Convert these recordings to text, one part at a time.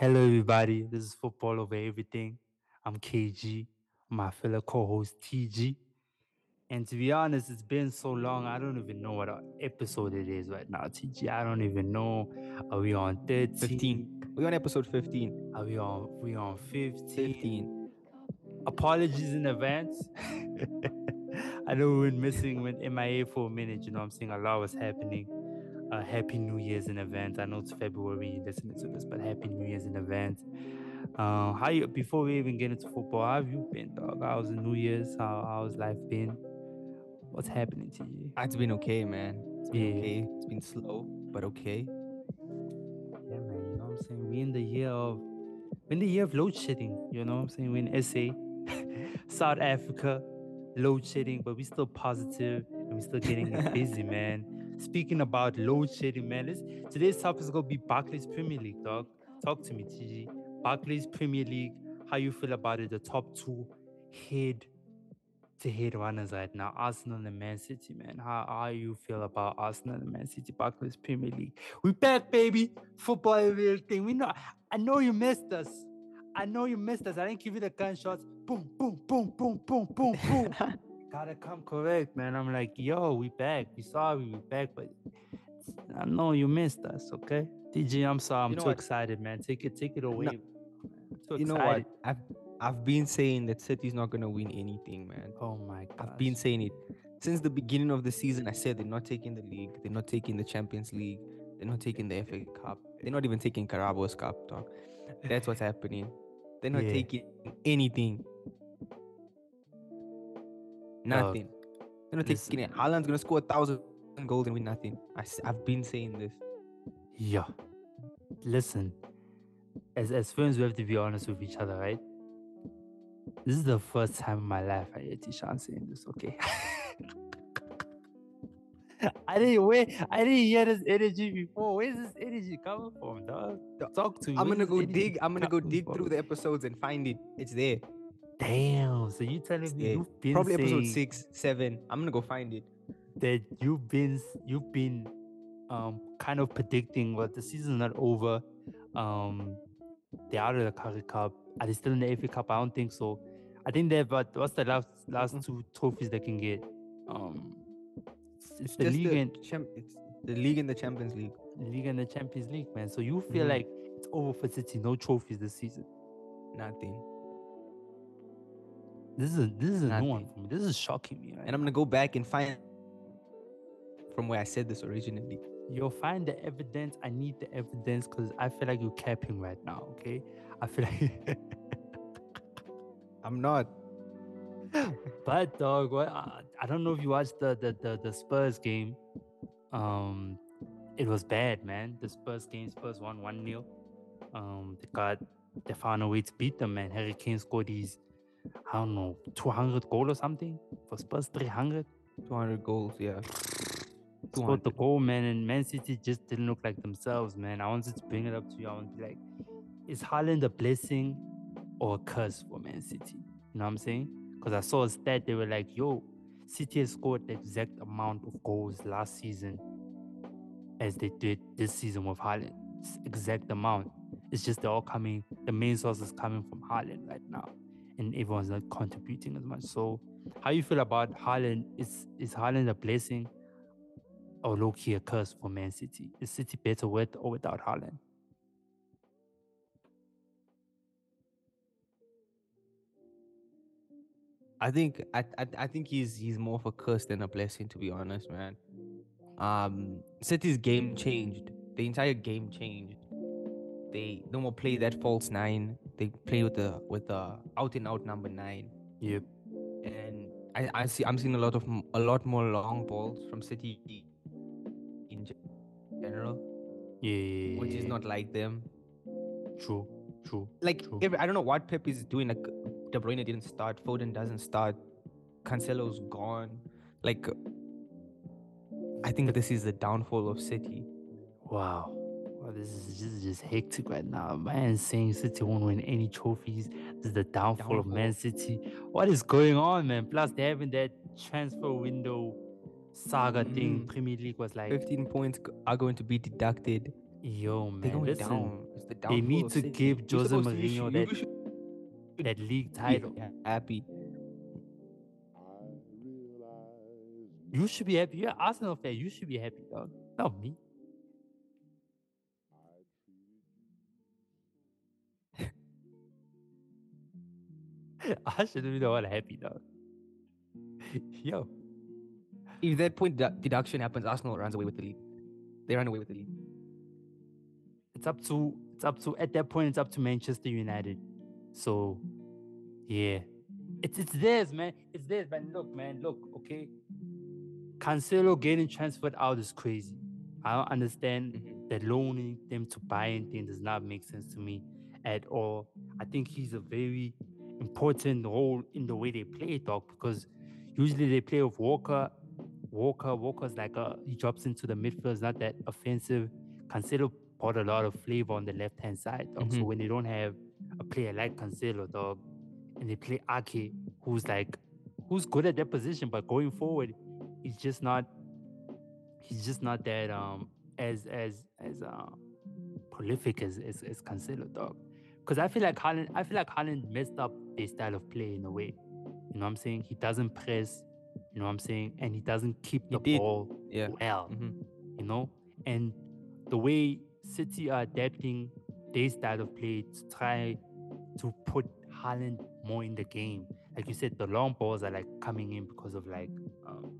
Hello, everybody. This is Football Over Everything. I'm KG, my fellow co host TG. And to be honest, it's been so long, I don't even know what episode it is right now, TG. I don't even know. Are we on 13? 15. We're on episode 15. Are we on we on 15? 15. Apologies in advance. I know we were missing with MIA for a minute, you know what I'm saying? A lot was happening uh, happy New Year's in advance. I know it's February listening to this, but happy New Year's in advance. Uh, how you before we even get into football? How have you been, dog? How's the New Year's? How how's life been? What's happening to you? It's been okay, man. It's been yeah. okay. It's been slow, but okay. Yeah, man. You know what I'm saying? We in the year of we in the year of load shedding. You know what I'm saying? We in SA, South Africa, load shedding, but we still positive and we still getting busy, man. Speaking about load shedding, man, this, today's topic is gonna be Barclays Premier League, dog. Talk to me, TG. Barclays Premier League, how you feel about it? The top two head to head runners right now, Arsenal and Man City, man. How, how you feel about Arsenal and Man City, Barclays Premier League? We back, baby. Football, real thing. We know. I know you missed us. I know you missed us. I didn't give you the gunshots. Boom, boom, boom, boom, boom, boom, boom. gotta come correct, man. I'm like, yo, we back. We sorry, we back, but I know you missed us, okay? TG, I'm sorry. I'm you know too what? excited, man. Take it, take it away. No, you know what? I've I've been saying that City's not gonna win anything, man. Oh my god. I've been saying it since the beginning of the season. I said they're not taking the league, they're not taking the Champions League, they're not taking the FA Cup, they're not even taking Carabao's Cup, dog. That's what's happening. They're not yeah. taking anything. Uh, nothing. They're not taking it. Haaland's gonna score a thousand goals and win nothing. I, I've been saying this. Yeah. Listen, as as friends, we have to be honest with each other, right? This is the first time in my life I hear Tishan saying this. Okay. I didn't wait. I didn't hear this energy before. Where's this energy coming from, dog? Talk to me. I'm gonna go dig. I'm gonna go dig through the episodes and find it. It's there. Damn. So you telling me you've been probably episode six, seven. I'm gonna go find it. That you've been you've been um kind of predicting what the season's not over. Um they're out of the Currie Cup. Are they still in the FA Cup? I don't think so. I think they've but what's the last last mm-hmm. two trophies they can get? Um it's, it's the league the and champ- it's the league and the Champions League. League and the Champions League, man. So you feel mm-hmm. like it's over for City, no trophies this season. Nothing. This is a, this is a new one for me. This is shocking me. Right? And I'm gonna go back and find from where I said this originally. You'll find the evidence. I need the evidence because I feel like you're capping right now. Okay, I feel like I'm not. but dog, what I, I don't know if you watched the, the the the Spurs game. Um, it was bad, man. The Spurs game, Spurs won one 0 Um, they got they found a way to beat them, man. Harry Kane scored these I don't know, 200 goal or something for Spurs, 300. 200 goals, yeah. Scored the goal, man, and Man City just didn't look like themselves, man. I wanted to bring it up to you. I want to be like, is Haaland a blessing or a curse for Man City? You know what I'm saying? Because I saw a stat, they were like, yo, City has scored the exact amount of goals last season as they did this season with Haaland. exact amount. It's just they're all coming, the main source is coming from Haaland right now and everyone's not contributing as much. So, how you feel about Haaland? Is is Haaland a blessing or low key a curse for Man City? Is City better with or without Haaland? I think I, I I think he's he's more of a curse than a blessing, to be honest, man. Um, City's game changed. The entire game changed. They no more play that false nine they play with the with the out and out number nine. Yep. And I, I see I'm seeing a lot of a lot more long balls from City in general. Yeah. Which is not like them. True. True. Like True. Every, I don't know what Pep is doing. Like De Bruyne didn't start. Foden doesn't start. Cancelo's gone. Like I think this is the downfall of City. Wow. Well, this is just, just hectic right now. Man saying City won't win any trophies. This is the downfall, downfall, of Man City. What is going on, man? Plus, they're having that transfer window saga mm thing. Premier League was like 15 points are going to be deducted. Yo, man. They're going listen, down. It's the They need to City. give Jose supposed to- you Mourinho should- that you should that league be title. happy. You should be happy. You're Arsenal fan. You should be happy, dog. Not me. I should be the one happy, though. Yo, If that point dedu- deduction happens, Arsenal runs away with the league. They run away with the league. it's up to it's up to at that point it's up to Manchester United. So yeah. It's it's theirs, man. It's theirs, man. Look, man, look, okay. Cancelo getting transferred out is crazy. I don't understand Mhm. that loaning them to Bayern thing does not make sense to me at all. I think he's a very important role in the way they play, dog, because usually they play with Walker. Walker, Walker's like a he drops into the midfield, it's not that offensive. Cancelo brought a lot of flavor on the left hand side, dog. So Mhm. when they don't have a player like Cancelo, dog, and they play Ake, who's like who's good at that position, but going forward, he's just not he's just not that um as as as uh, prolific as as, as Cancelo dog. Because I feel like Haaland I feel like Haaland messed up their style of play in a way. You know what I'm saying? He doesn't press, you know what I'm saying, and he doesn't keep He the ball Yeah. well Mhm. you know, and the way City are adapting their style of play to try to put Haaland more in the game. Like you said, the long balls are like coming in because of like um,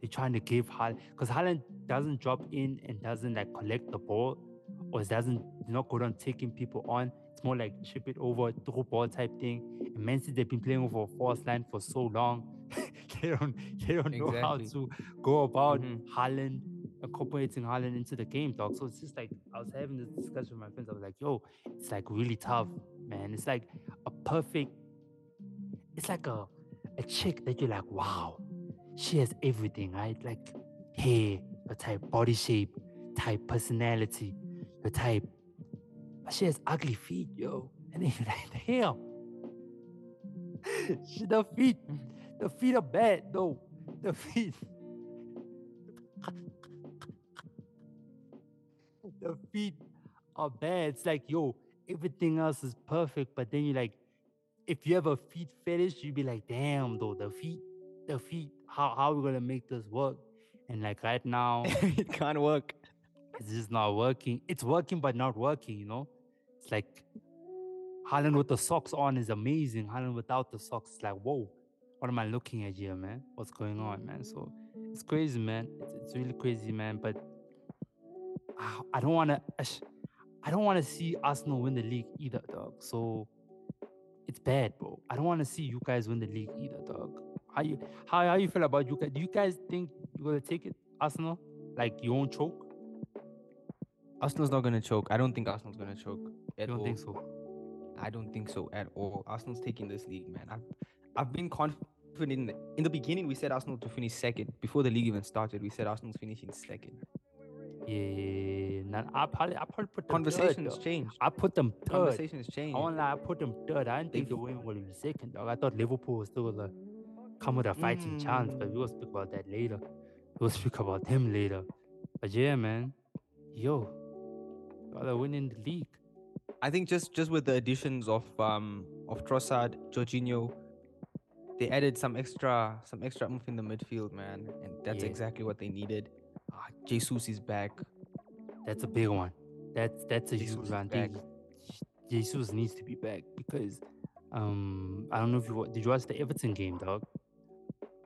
they're trying to give Haaland because Haaland doesn't drop in and doesn't like collect the ball or doesn't not good on taking people on. It's more like chip it over through ball type thing. Man City they've been playing over a false nine for so long. they don't they don't know how to go about Mhm. Haaland incorporating Haaland into the game, dog. So it's just like I was having this discussion with my friends. I was like, yo, it's like really tough, man. It's like a perfect, it's like a a chick that you're like, wow, she has everything, right? Like hair, your type, body shape, type, personality, your type. But she has ugly feet, yo. And then you're like, damn. The feet, the feet are bad, though. The feet. the feet are bad. It's like, yo, everything else is perfect, but then you like, if you have a feet fetish, you'd be like, damn, though, the feet, the feet, how how are we gonna make this work? And like right now, it can't work. it's just not working. It's working, but not working, you know? It's like Haaland with the socks on is amazing. Haaland without the socks, it's like, whoa, what am I looking at here, man? What's going on, man? So it's crazy, man. It's, it's really crazy, man. But ah, I don't want to. I don't want to see Arsenal win the league either, dog. So it's bad, bro. I don't want to see you guys win the league either, dog. How you how how you feel about you guys? Do you guys think you're gonna take it, Arsenal? Like you won't choke? Arsenal's not gonna choke. I don't think Arsenal's gonna choke. I At don't all. think so. I don't think so at all. Arsenal's taking this league, man. I've I've been confident in the, in the beginning. We said Arsenal to finish second before the league even started. We said Arsenal's finishing second. Yeah, nah, I probably I probably put them Conversations Third, changed. I put them third. Conversations changed. I won't lie, I put them third. I didn't think They've- the win would be second, dog. I thought Liverpool was still gonna come with a fighting chance, but Mm. we'll speak about that later. We'll speak about them later. But yeah, man, yo, y'all are winning the league. I think just just with the additions of um of Trossard, Jorginho, they added some extra some extra oomph in the midfield, man, and that's Yeah. exactly what they needed. Ah, Jesus is back. That's a big one. That's that's a Jesus huge one. Back. Jesus needs to be back because um I don't know if you did you watch the Everton game, dog.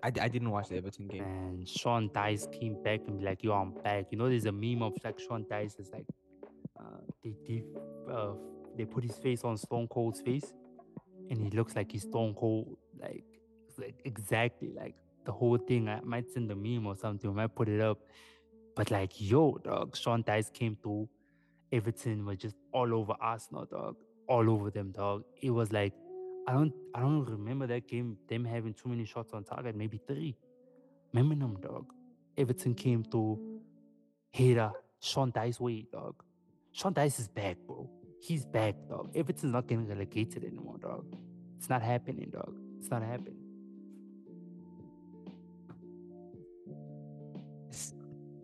I, I didn't watch the Everton game. And Sean Dyche came back and be like, "Yo, I'm back." You know, there's a meme of like Sean Dyche is like, uh, they they uh, they put his face on Stone Cold's face, and he looks like he's Stone Cold, like like exactly like the whole thing. I might send a meme or something. I might put it up, but like, yo, dog, Sean Dyche came through. Everton was just all over Arsenal, dog, all over them, dog. It was like. I don't I don't remember that game them having too many shots on target, maybe three. Remember them, dog. Everton came through. Hater, Sean Dyche way, dog. Sean Dyche is back, bro. He's back, dog. Everton's not getting relegated anymore, dog. It's not happening, dog. It's not happening.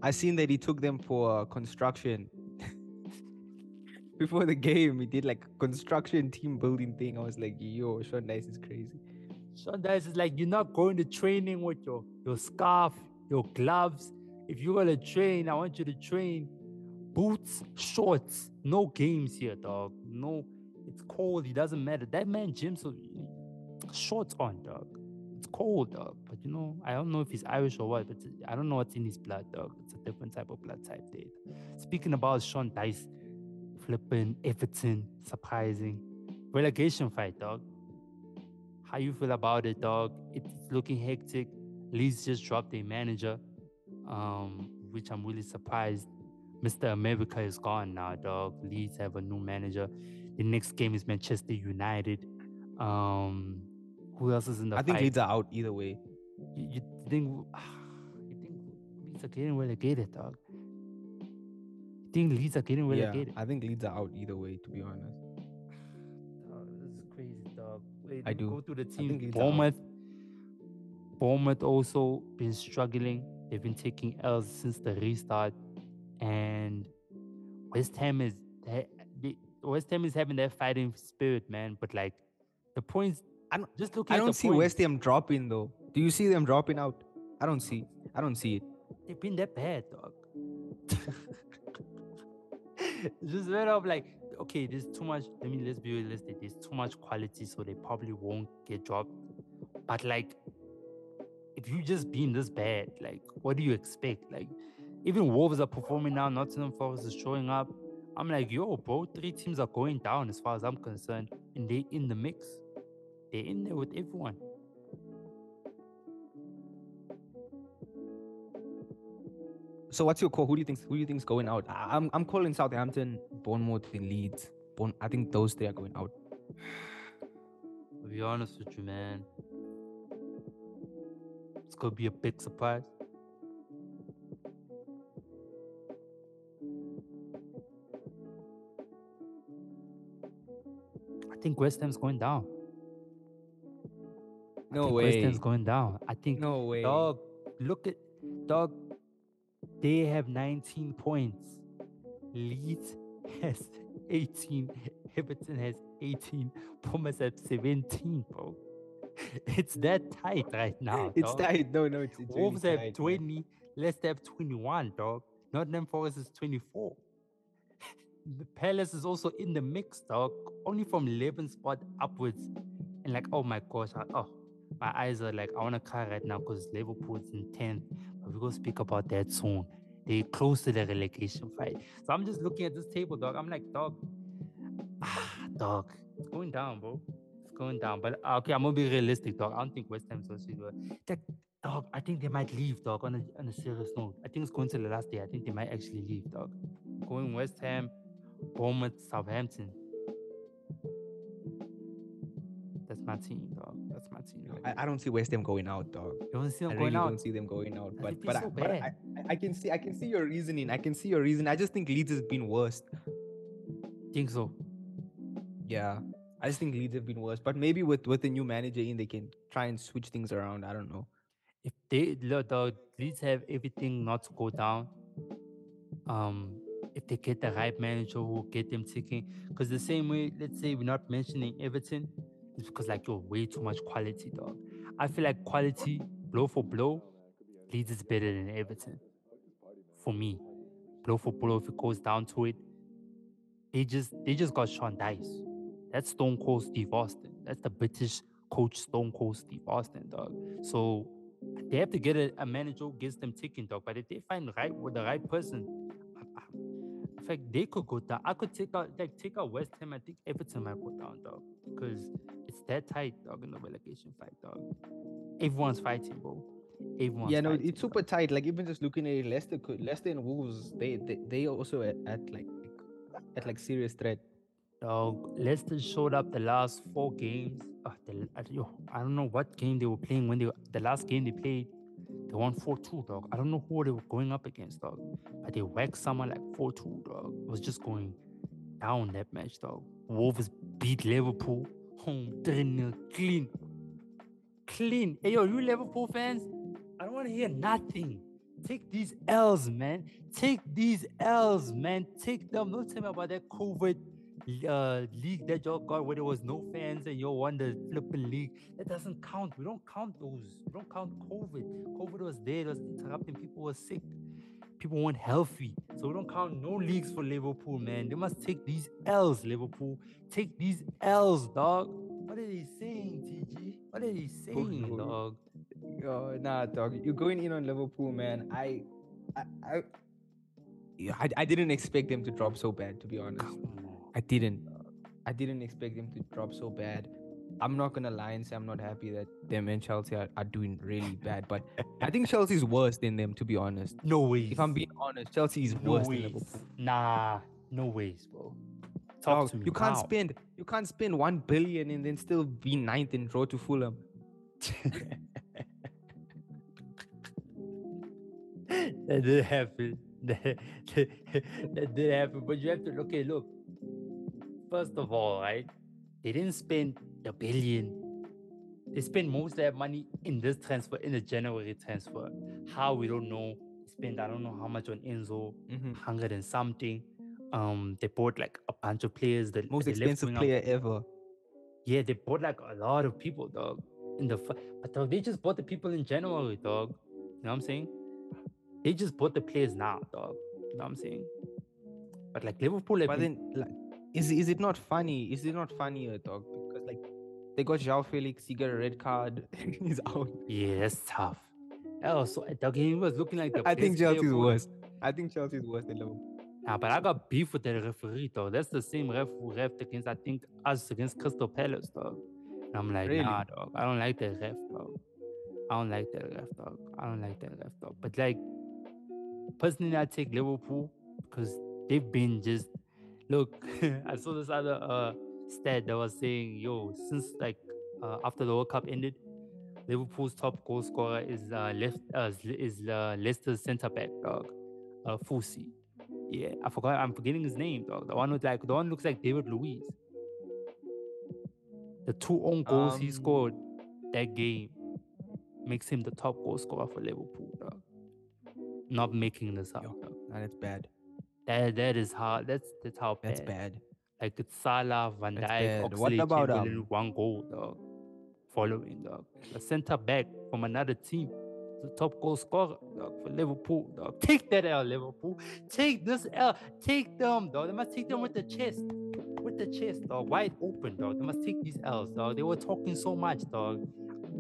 I seen that he took them for uh, construction. before the game, he did like construction team building thing. I was like, yo, Sean Dyche is crazy. Sean Dyche is like, you're not going to training with your your scarf, your gloves. If you're gonna train, I want you to train boots, shorts, no games here, dog. No, it's cold. It doesn't matter. That man so shorts on, dog. It's cold, dog. But you know, I don't know if he's Irish or what, but I don't know what's in his blood, dog. It's a different type of blood type, dude. Speaking about Sean Dyche, flipping Everton, surprising. Relegation fight, dog. How you feel about it, dog? It's looking hectic. Leeds just dropped a manager, um, which I'm really surprised. Mr. America is gone now, dog. Leeds have a new manager. The next game is Manchester United. Um, who else is in the I think? Leeds are out either way. You, you think you think Leeds are getting relegated, dog? You think Leeds are getting Yeah. I think Leeds are out either way, to be honest. Dog, this is crazy, dog. Wait, I do. Go through the team. Leeds are out. Bournemouth. Bournemouth also been struggling. They've been taking L's since the restart, and West Ham is West Ham is having that fighting spirit, man. But like the points, I don't- just looking I don't see points, West Ham dropping though. Do you see them dropping out? I don't see. I don't see it. they've been that bad, dog. just matter of like, okay, there's too much. I mean, let's be realistic. There's too much quality, so they probably won't get dropped. But like, if you just being this bad, like, what do you expect? Like, even Wolves are performing now. Nottingham Forest is showing up. I'm like, yo, bro, three teams are going down as far as I'm concerned, and they're in the mix. They're in there with everyone. So what's your call? Who do you think? Who do you think's going out? I'm I'm calling Southampton, Bournemouth, and Leeds. Bourne, I think those three are going out. To be honest with you, man, it's gonna be a big surprise. Think West Ham's going down. No think West. Ham's going down. I think No way. dog. Look at dog. They have 19 points. Leeds has 18. Everton has 18. Pumas have 17, bro. It's that tight right now. It's dog. tight. No, no, it's, it's really Wolves have tight, man. 20. Leicester have 21, dog. Nottingham Forest is 24. The Palace is also in the mix, dog. Only from 11 spot upwards. And like, oh my gosh, I, oh, my eyes are like, I want to cry right now because Liverpool's in 10th. But we're going to speak about that soon. They're close to the relegation fight. So I'm just looking at this table, dog. I'm like, dog, ah, dog, it's going down, bro. It's going down. But uh, okay, I'm going to be realistic, dog. I don't think West Ham's going to that, dog, I think they might leave, dog, on a, on a serious note. I think it's going to the last day. I think they might actually leave, dog. Going West Ham, Bournemouth, Southampton. That's my team, dog. That's my team. I, I don't see West Ham going out, dog. you don't see I them really out. don't see them going out. But But but, I, so but I, bad. I, I can see I can see your reasoning. I can see your reason. I just think Leeds has been worse. think so. Yeah. I just think Leeds have been worse. But maybe with with the new manager in, they can try and switch things around. I don't know. If they look, the Leeds have everything not to go down. Um, if they get the right manager who will get them ticking, because the same way, let's say we're not mentioning Everton, it's because like you're way too much quality, dog. I feel like quality, blow for blow, Leeds is better than Everton. For me, blow for blow, if it goes down to it, they just they just got Sean Dyche. That's Stone Cold Steve Austin. That's the British coach Stone Cold Steve Austin, dog. So they have to get a, a manager who gets them ticking, dog. But if they find the right the right person, in fact, they could go down. I could take out like take out West Ham. I think Everton might go down, dog, because it's that tight, dog, in the relegation fight, dog. Everyone's fighting, bro. Everyone's yeah, no, fighting, it's dog. super tight. Like even just looking at it, Leicester could Leicester and Wolves, they they, they also at, at like at like serious threat. Dog, Leicester showed up the last four games. Uh, the, I don't know what game they were playing when they the last game they played. They won 4 2, dog. I don't know who they were going up against, dog. But they whacked someone like 4 2, dog. It was just going down that match, dog. Wolves beat Liverpool home 3 0 clean. Clean. Hey, yo, you Liverpool fans, I don't want to hear nothing. Take these L's, man. Take these L's, man. Take them. Don't tell me about that COVID uh, league that y'all got where there was no fans and y'all won the flipping league. That doesn't count. We don't count those. We don't count COVID. COVID was there. It was interrupting. People were sick. People weren't healthy. So we don't count no leagues for Liverpool, man. They must take these L's, Liverpool. Take these L's, dog. What are they saying, TG? What are they saying, dog? Yo, nah, dog. You're going in on Liverpool, man. I, I, I, I, I didn't expect them to drop so bad, to be honest. I didn't. I didn't expect them to drop so bad. I'm not gonna lie and say I'm not happy that them and Chelsea are, are doing really bad, but I think Chelsea's worse than them, to be honest. No ways. If I'm being honest, Chelsea is no worse ways. than Liverpool. Nah, no ways, bro. Talk me. you can't spend you can't spend one billion and then still be ninth and draw to Fulham. that did happen. That, that did happen. But you have to okay, look. First of all, right? They didn't spend a billion. They spent most of their money in this transfer, in the January transfer. How we don't know. Spend I don't know how much on Enzo, Mhm. hundred and something. Um, they bought like a bunch of players. The Most expensive player ever. Yeah, they bought like a lot of people, dog. In the but dog, they just bought the people in January, dog. You know what I'm saying? They just bought the players now, dog. You know what I'm saying? But like Liverpool, But been- then, like, is is it not funny? Is it not funnier, dog? Because like, they got João Felix. He got a red card. He's out. yeah, that's tough. Oh, so eh, dog, he was looking like the. I think Chelsea's worse. I think Chelsea's worse than Liverpool. Nah, but I got beef with the referee, though. That's the same ref who ref against I think us against Crystal Palace, dog. And I'm like, Really? nah, dog. I don't like that ref, dog. I don't like that ref, dog. I don't like that ref, dog. But like, personally, I take Liverpool because they've been just look. I saw this other uh stat that was saying, yo, since like uh, after the World Cup ended, Liverpool's top goal scorer is uh, left uh, is uh, Leicester's centre back, dog, uh, Fusi. Yeah, I forgot. I'm forgetting his name, dog. The one with like the one looks like David Luiz. The two own goals he Um, scored that game makes him the top goal scorer for Liverpool, dog. Not making this up, Yo. dog. Nah, that's bad. That that is hard. That's that's how bad. That's bad. Like it's Salah, Van Dijk, bad. What about, Chamberlain, um, one goal, dog. Following, dog. A centre back from another team, the top goal scorer, dog, for Liverpool, dog. Take that L, Liverpool. Take this L. Take them, dog. They must take them with the chest. With the chest, dog. Wide open, dog. They must take these L's, dog. They were talking so much, dog.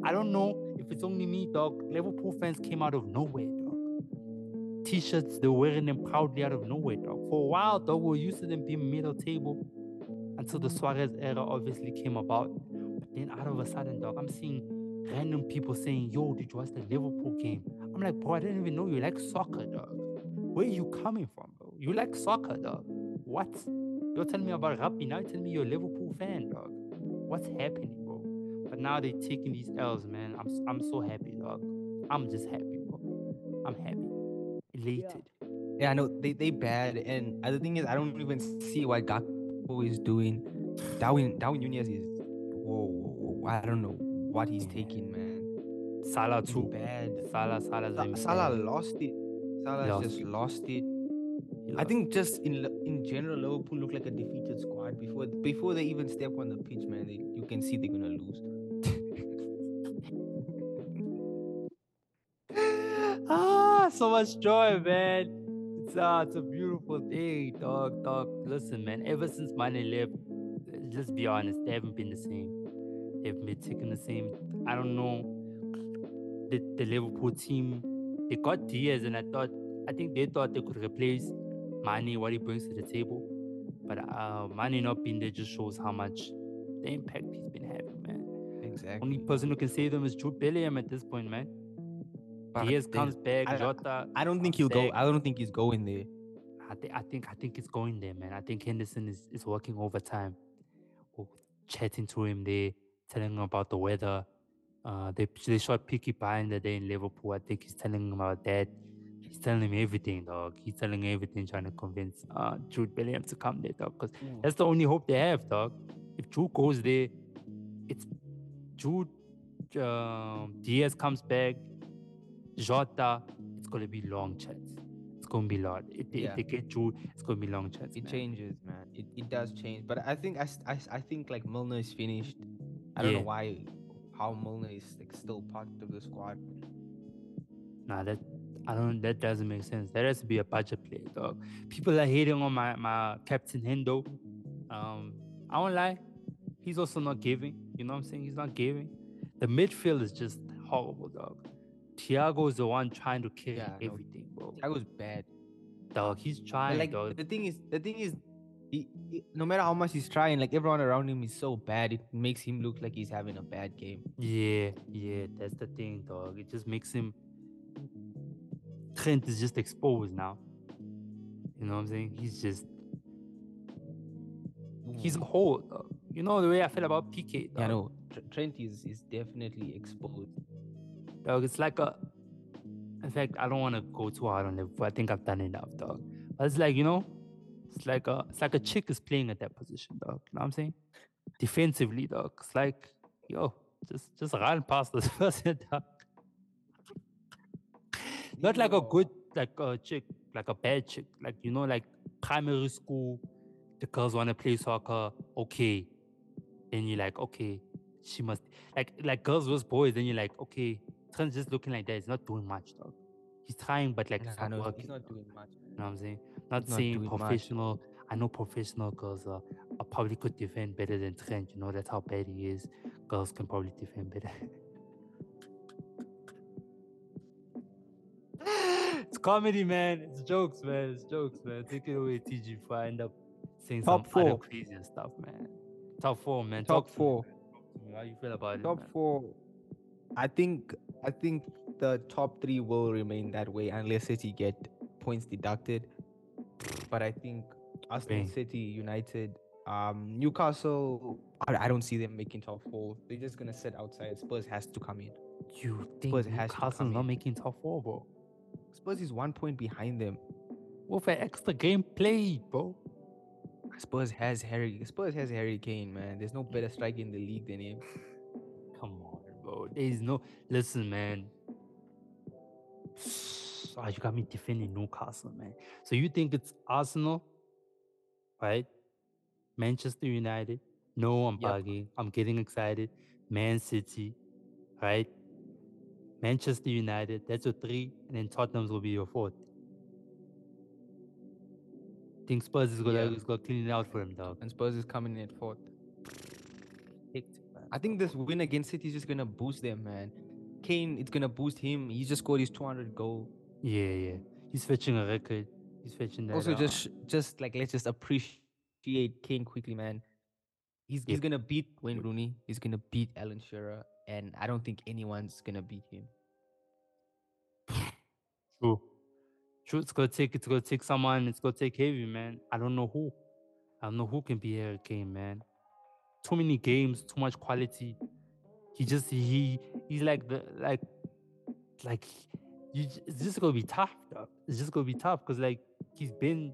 I don't know if it's only me, dog. Liverpool fans came out of nowhere. T-shirts, they were wearing them proudly out of nowhere, dog. For a while, dog, we were used to them being middle table until the Suarez era obviously came about. But then out of a sudden, dog, I'm seeing random people saying, yo, did you watch the Liverpool game? I'm like, bro, I didn't even know you like soccer, dog. Where are you coming from, bro? You like soccer, dog. What? You're telling me about rugby, now you're telling me you're a Liverpool fan, dog. What's happening, bro? But now they're taking these L's, man. I'm I'm so happy, dog. I'm just happy, bro. I'm happy. Elated. Yeah, I know they they bad. And uh, other thing is, I don't even see what Gakpo is doing. Darwin Darwin Nunez is whoa, whoa, whoa. I don't know what he's taking, man. Salah too. bad. Salah, Salah Sa- Salah bad. lost it. Salah Lost just it. lost it. I think just in in general, Liverpool look like a defeated squad before before they even step on the pitch, man. They, you can see they're gonna lose. so much joy, man. It's uh, it's a beautiful thing, dog, dog. Listen, man. Ever since Mane left, let's be honest, they haven't been the same. They haven't been taking the same. I don't know. The the Liverpool team, they got Diaz, and I thought, I think they thought they could replace Mane, what he brings to the table. But uh, Mane not being there just shows how much the impact he's been having, man. Exactly. Only person who can save them is Jude Bellingham at this point, man. Diaz comes back, I- Jota. I don't think he'll go. I don't think he's going there. I think I think I think it's going there, man. I think Henderson is, is working overtime. Chatting to him there, telling him about the weather. Uh, they they shot Picky behind the day in Liverpool. I think he's telling him about that. He's telling him everything, dog. He's telling him everything, trying to convince uh, Jude Bellingham to come there, dog. Because that's the only hope they have, dog. If Jude goes there, it's Jude. Um, Diaz comes back. Jota. It's gonna be long chats. It's gonna be long. If they, Yeah. if they get Drew, it's gonna be long chats. It man. changes, man. It, it does change. But I think I, I, I think like Milner is finished. I don't Yeah. know why how Milner is like still part of the squad. Nah, that I don't. That doesn't make sense. There has to be a budget play, dog. People are hating on my my captain Hendo. Um, I won't lie. He's also not giving. You know what I'm saying? He's not giving. The midfield is just horrible, dog. Thiago is the one trying to kill Yeah, everything, bro. Thiago's bad. Dog, he's But trying, like dog. the thing is, the thing is, he, he- no matter how much he's trying, like everyone around him is so bad. It makes him look like he's having a bad game. Yeah, yeah, that's the thing, dog. It just makes him. Trent is just exposed now. You know what I'm saying? He's just he's a hmm. hole, dog. You know the way I feel about PK, dog. Yeah, no. Trent is is definitely exposed. Dog, it's like a. In fact, I don't want to go too hard on Liverpool. I think I've done enough, dog. But it's like you know, it's like a, it's like a chick is playing at that position, dog. You know what I'm saying? Defensively, dog. It's like, yo, just just run past this person, dog. Not like a good, like a chick, like a bad chick. Like you know, like primary school, the girls want to play soccer. Okay, then you're like, okay, she must like like girls versus boys. Then you're like, okay, Trent's just looking like that. He's not doing much, dog. He's trying, but like Like, it's not know working. he's not doing much. You know what I'm saying? Not He's not saying much. professional. I know professional girls are, are probably could defend better than Trent. You know that's how bad he is. Girls can probably defend better. it's comedy, man. It's jokes, man. It's jokes, man. Take it away, TG. Before I end up saying Top some other four. crazier stuff, man. Top four, man. Top Talk to me, four. man. To me. How you feel about it, Top four. I think I think the top three will remain that way unless City get points deducted. But I think Arsenal, Bang. City, United, um, Newcastle. I, I don't see them making top four. They're just gonna sit outside. Spurs has to come in. You think Spurs Newcastle's not in. making top four, bro? Spurs is one point behind them. With an extra game played, bro. Spurs has Harry. Spurs has Harry Kane, man. There's no better striker in the league than him. Come on, bro. There is no. Listen, man. Oh, you got me defending Newcastle, man. So you think it's Arsenal, right? Manchester United. No, I'm Yep. bugging. I'm getting excited. Man City, right? Manchester United. That's your three, and then Tottenham's will be your fourth. Think Spurs is gonna Yeah. is gonna clean it out for him, dog. And Spurs is coming in at fourth. I think this win against City is just gonna boost them, man. Kane, it's gonna boost him. He just scored his 200 goal. Yeah, yeah. He's fetching a record. He's fetching that. also, uh, just, just like let's just appreciate Kane quickly, man. He's he's gonna beat Wayne Rooney. He's gonna beat Alan Shearer, and I don't think anyone's gonna beat him. True. True. It's gonna take it's gonna take someone, it's gonna take heavy, man. I don't know who. I don't know who can be Harry Kane, man. Too many games, too much quality. He just he he's like the like like you it's just gonna be tough. It's just gonna be tough because like he's been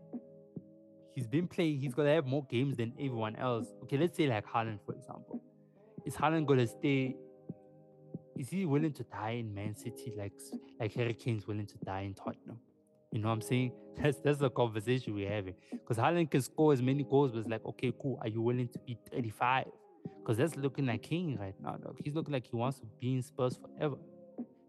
he's been playing, he's gonna have more games than everyone else. Okay, let's say like Haaland, for example. Is Haaland gonna stay? Is he willing to die in Man City like like Harry Kane's willing to die in Tottenham? You know what I'm saying? That's that's the conversation we're having. Because Haaland can score as many goals, but it's like, okay, cool. Are you willing to be 35? Because that's looking like King right now, dog. He's looking like he wants to be in Spurs forever.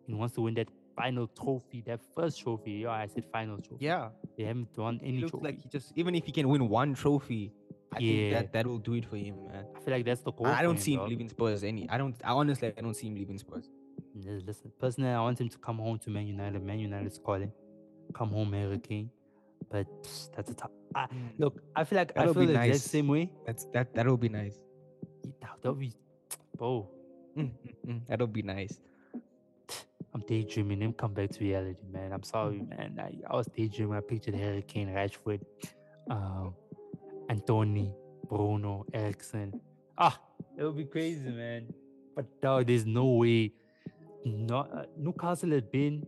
He wants to win that final trophy, that first trophy. Yeah, I said final trophy. Yeah, They haven't won any looks trophy. like he just even if he can win one trophy, I think that that will do it for him, man. I feel like that's the goal. I don't see him dog. leaving Spurs any. I don't. I honestly, I don't see him leaving Spurs. Listen, personally, I want him to come home to Man United. Man United's calling. Come home, Harry Kane. But that's a tough. I, look, I feel like I That'll feel be the nice. same way. That's that. That'll be nice. Yeah, That that'll be, bro. Mm, mm, mm, That'll be nice. I'm daydreaming. Him come back to reality, man. I'm sorry, man. I, I was daydreaming. I pictured Harry Kane, Rashford, um, Antony, Bruno, Eriksen. Ah, it would be crazy, man. But dog, there's no way. Not uh, Newcastle has been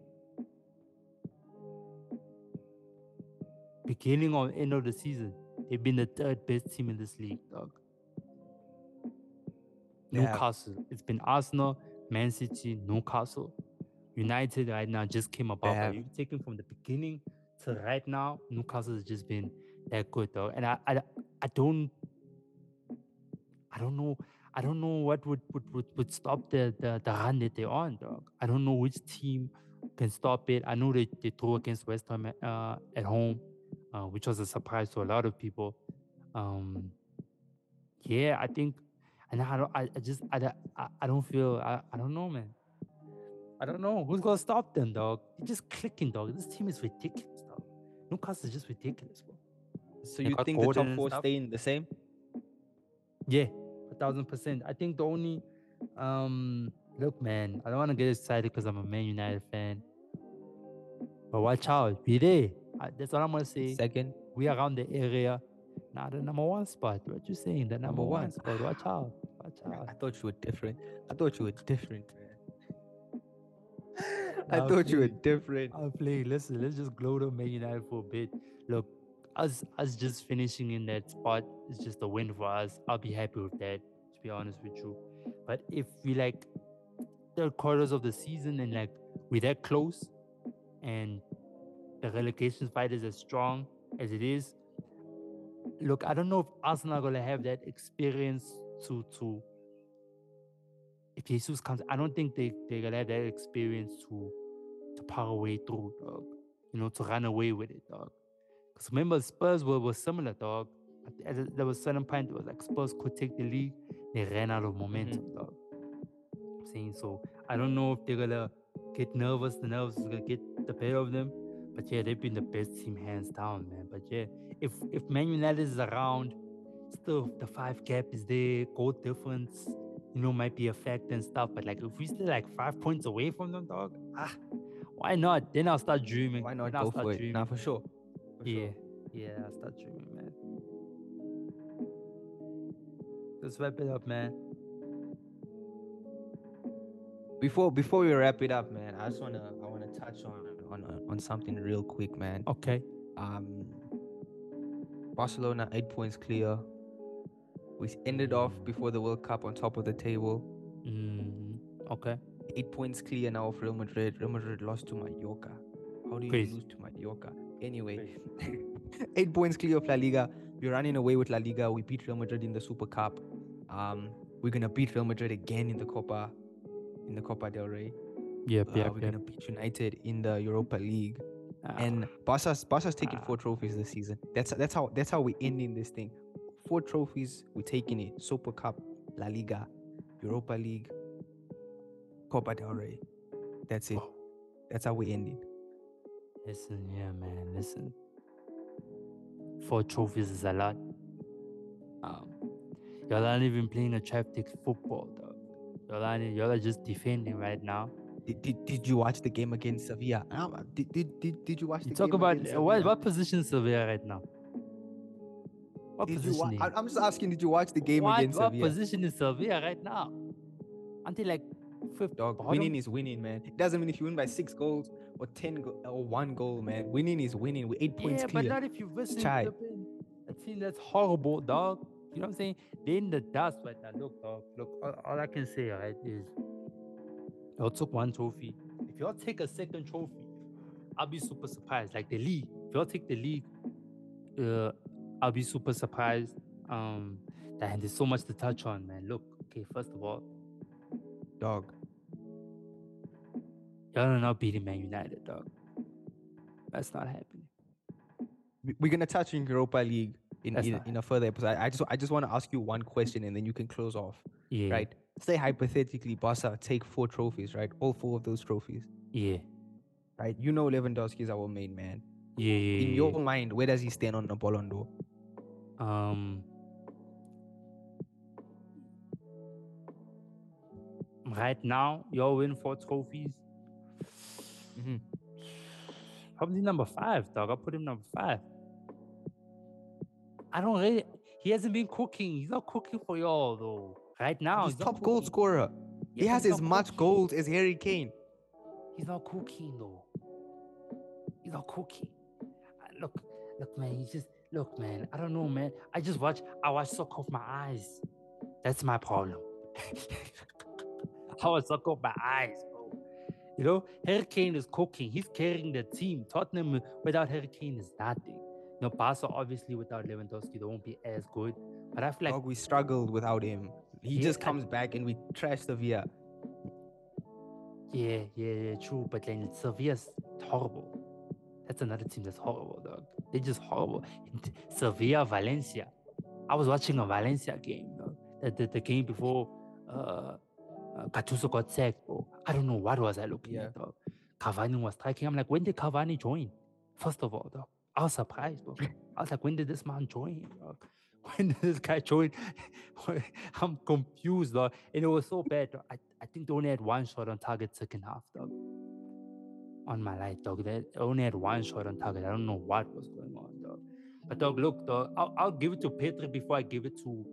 beginning or end of the season. They've been the third best team in this league, dog. Yeah. Newcastle. It's been Arsenal, Man City, Newcastle. United right now just came about. Yeah. But you take it from the beginning to right now, Newcastle has just been that good though. And I I, I don't I don't know I don't know what would would, would, would stop the, the the run that they're on, dog. I don't know which team can stop it. I know they, they threw against West Ham uh, at home, uh, which was a surprise to a lot of people. Um, yeah, I think, and I don't, I, I just, I, don't- I, I don't feel, I, I don't know, man. I don't know who's gonna stop them, dog. They're just clicking, dog. This team is ridiculous, dog. Newcastle is just ridiculous, bro. So They you got think the Gordon top and four staying the same? Yeah, a thousand percent. I think the only, um, look, man, I don't want to get excited because I'm a Man United fan. But watch out, be there. That's what I'm gonna say. Second. We around the area, not the number one spot. What you saying? The number, Number one. one. spot. Watch out. Watch out. I thought you were different. I thought you were different, man. I thought you were different. I'll play. Listen, let's just gloat on Man United for a bit. Look, us us just finishing in that spot is just a win for us. I'll be happy with that, to be honest with you. But if we like third quarters of the season and like we're that close and the relegation fight is as strong as it is, look, I don't know if Arsenal are gonna have that experience to to if Jesus comes, I don't think they, they're gonna have that experience to to power away through, dog. You know, to run away with it, dog. Because remember, Spurs were, were similar, dog. At the- At, the- there was certain point, it was like Spurs could take the league, they ran out of momentum, mm-hmm. dog. I'm saying so. I don't know if they're gonna get nervous. The nerves is gonna get the better of them. But yeah, they've been the best team hands down, man. But yeah, if if Man United is around, still the five gap is there, goal difference, you know, might be a factor and stuff. But like if we still like five points away from them, dog, ah, why not? Then I'll start dreaming. Why not Then I'll go start for it? dreaming. Nah, for sure. For Yeah, sure. yeah, I'll start dreaming, man. Let's wrap it up, man. Before before we wrap it up, man, I just wanna I wanna touch on on on something real quick, man. Okay. Um, Barcelona eight points clear. We ended off before the World Cup on top of the table. Mm, okay. Eight points clear now of Real Madrid. Real Madrid lost to Mallorca. How do you Crazy. lose to Mallorca? Anyway, eight points clear of La Liga. We're running away with La Liga. We beat Real Madrid in the Super Cup. Um, we're gonna beat Real Madrid again in the Copa, in the Copa del Rey. Yep, yep, we're yep. gonna beat United in the Europa League. Ah, and Barca's Barca's taking Ah. four trophies this season. That's that's how that's how we ending this thing. Four trophies, we're taking it. Super Cup, La Liga, Europa League, Copa del Rey. That's it. That's how we ending. listen, yeah, man. Listen. Four trophies is a lot. Um, y'all aren't even playing a attractive football, though. Y'all aren't, y'all are just defending right now. Did, did, did you watch the game against Sevilla? Did, did, did, did you watch You the talk game about against uh, what Sevilla? what position is Sevilla right now? What Did you position? wa- they I, in? I'm just asking, did you watch the game what, against what Sevilla? position is Sevilla right now? Aren't they like fifth? Dog, bottom? winning is winning, man. It doesn't mean if you win by six goals or ten go- or one goal, man. Winning is winning. We're eight points yeah, clear. but not if you're versus Chai. the a team that's horrible, dog. You know what I'm saying? They're in the dust right now. Look, dog. Look, all, all I can say, right, is y'all took one trophy. If y'all take a second trophy, I'll be super surprised. Like the league. If y'all take the league, uh, I'll be super surprised. Um, and there's so much to touch on, man. Look, okay, first of all, Dog. y'all are not beating Man United, dog. That's not happening. we- we're gonna touch in Europa League in in, in a further episode. I I just I just want to ask you one question and then you can close off. Yeah. Right? Say hypothetically, Barca take four trophies, right? All four of those trophies, Yeah. right? You know Lewandowski is our main man. Yeah. yeah, In your mind, where does he stand on the Ballon d'Or? Um, right now, y'all win four trophies. Mhm. Probably number five, dog. I'll put him number five. I don't really. He hasn't been cooking. He's not cooking for y'all though. Right now, He's top goal scorer. Yeah, he has as much cooking. goals as Harry Kane. He's not cooking though. He's not cooking. I- Look, look, man. He's just look, man. I don't know, man. I just watch. I watch soccer with my eyes. That's my problem. I watch soccer with my eyes, bro. You know, Harry Kane is cooking. He's carrying the team. Tottenham without Harry Kane is nothing. You know, Barca obviously without Lewandowski, they won't be as good. But I feel like Dog, we struggled without him. He Yeah, just I- comes back and we trash Sevilla. Yeah, yeah, yeah, true. But then Sevilla's horrible. That's another team that's horrible, dog. They're just horrible. Sevilla, Valencia. I was watching a Valencia game, dog. The, the, the game before uh, uh, Gattuso got sacked, bro. I don't know what was I looking Yeah. at, dog. Cavani was striking. I'm like, when did Cavani join? First of all, dog. I was surprised, bro. I was like, when did this man join, dog? When this guy join? I'm confused, dog. And it was so bad. I, I think they only had one shot on target second half, dog. On my life, dog. They only had one shot on target. I don't know what was going on, dog. But dog, look, dog, I'll, I'll give it to Pedri before I give it to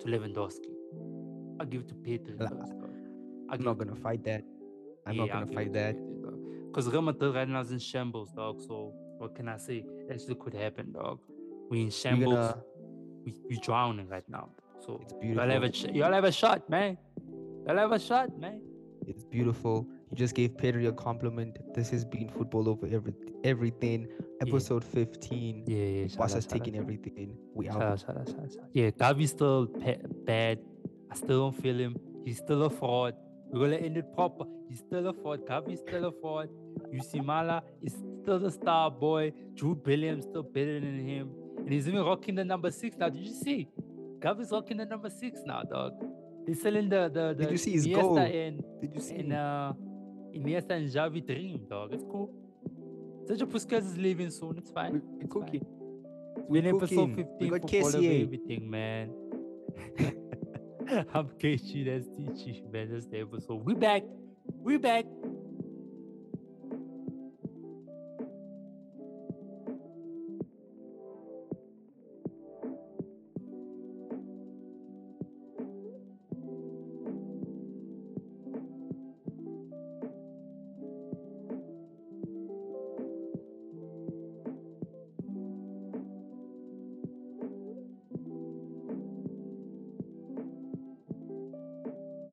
to Lewandowski. I'll give it to Pedri La- first, I'm not gonna fight that. I'm yeah, not gonna fight that. Because Real Madrid right now is in shambles, dog. So what can I say? Actually could happen, dog. We in shambles. gonna. We we drowning right now. So It's y'all have a beautiful. sh- y'all have a shot, man. Y'all have a shot, man. It's beautiful. You just gave Pedri a compliment. This has been football over every everything. Episode 15. Yeah, yeah. Barca's taking everything. We out. out, shout out, shout out, shout out. Yeah, Gavi's still pa- bad. I still don't feel him. He's still a fraud. We're gonna end it proper. He's still a fraud. Gavi's still a fraud. Yusimala is still the star boy. Jude Bellingham still better than him. And he's even rocking the number six now. Did you see? Gavi's rocking the number six now, dog. They're selling the the, the Did you see his Iniesta goal? and Did you see? and uh Iniesta and Xavi dream, dog. It's cool. Sergio Busquets is leaving soon. It's fine. we, It's we fine. cooking. We're We in episode cooking. We 15 got over KCA. everything, man. I'm KG, that's TG, man. That's the episode. We back. We back.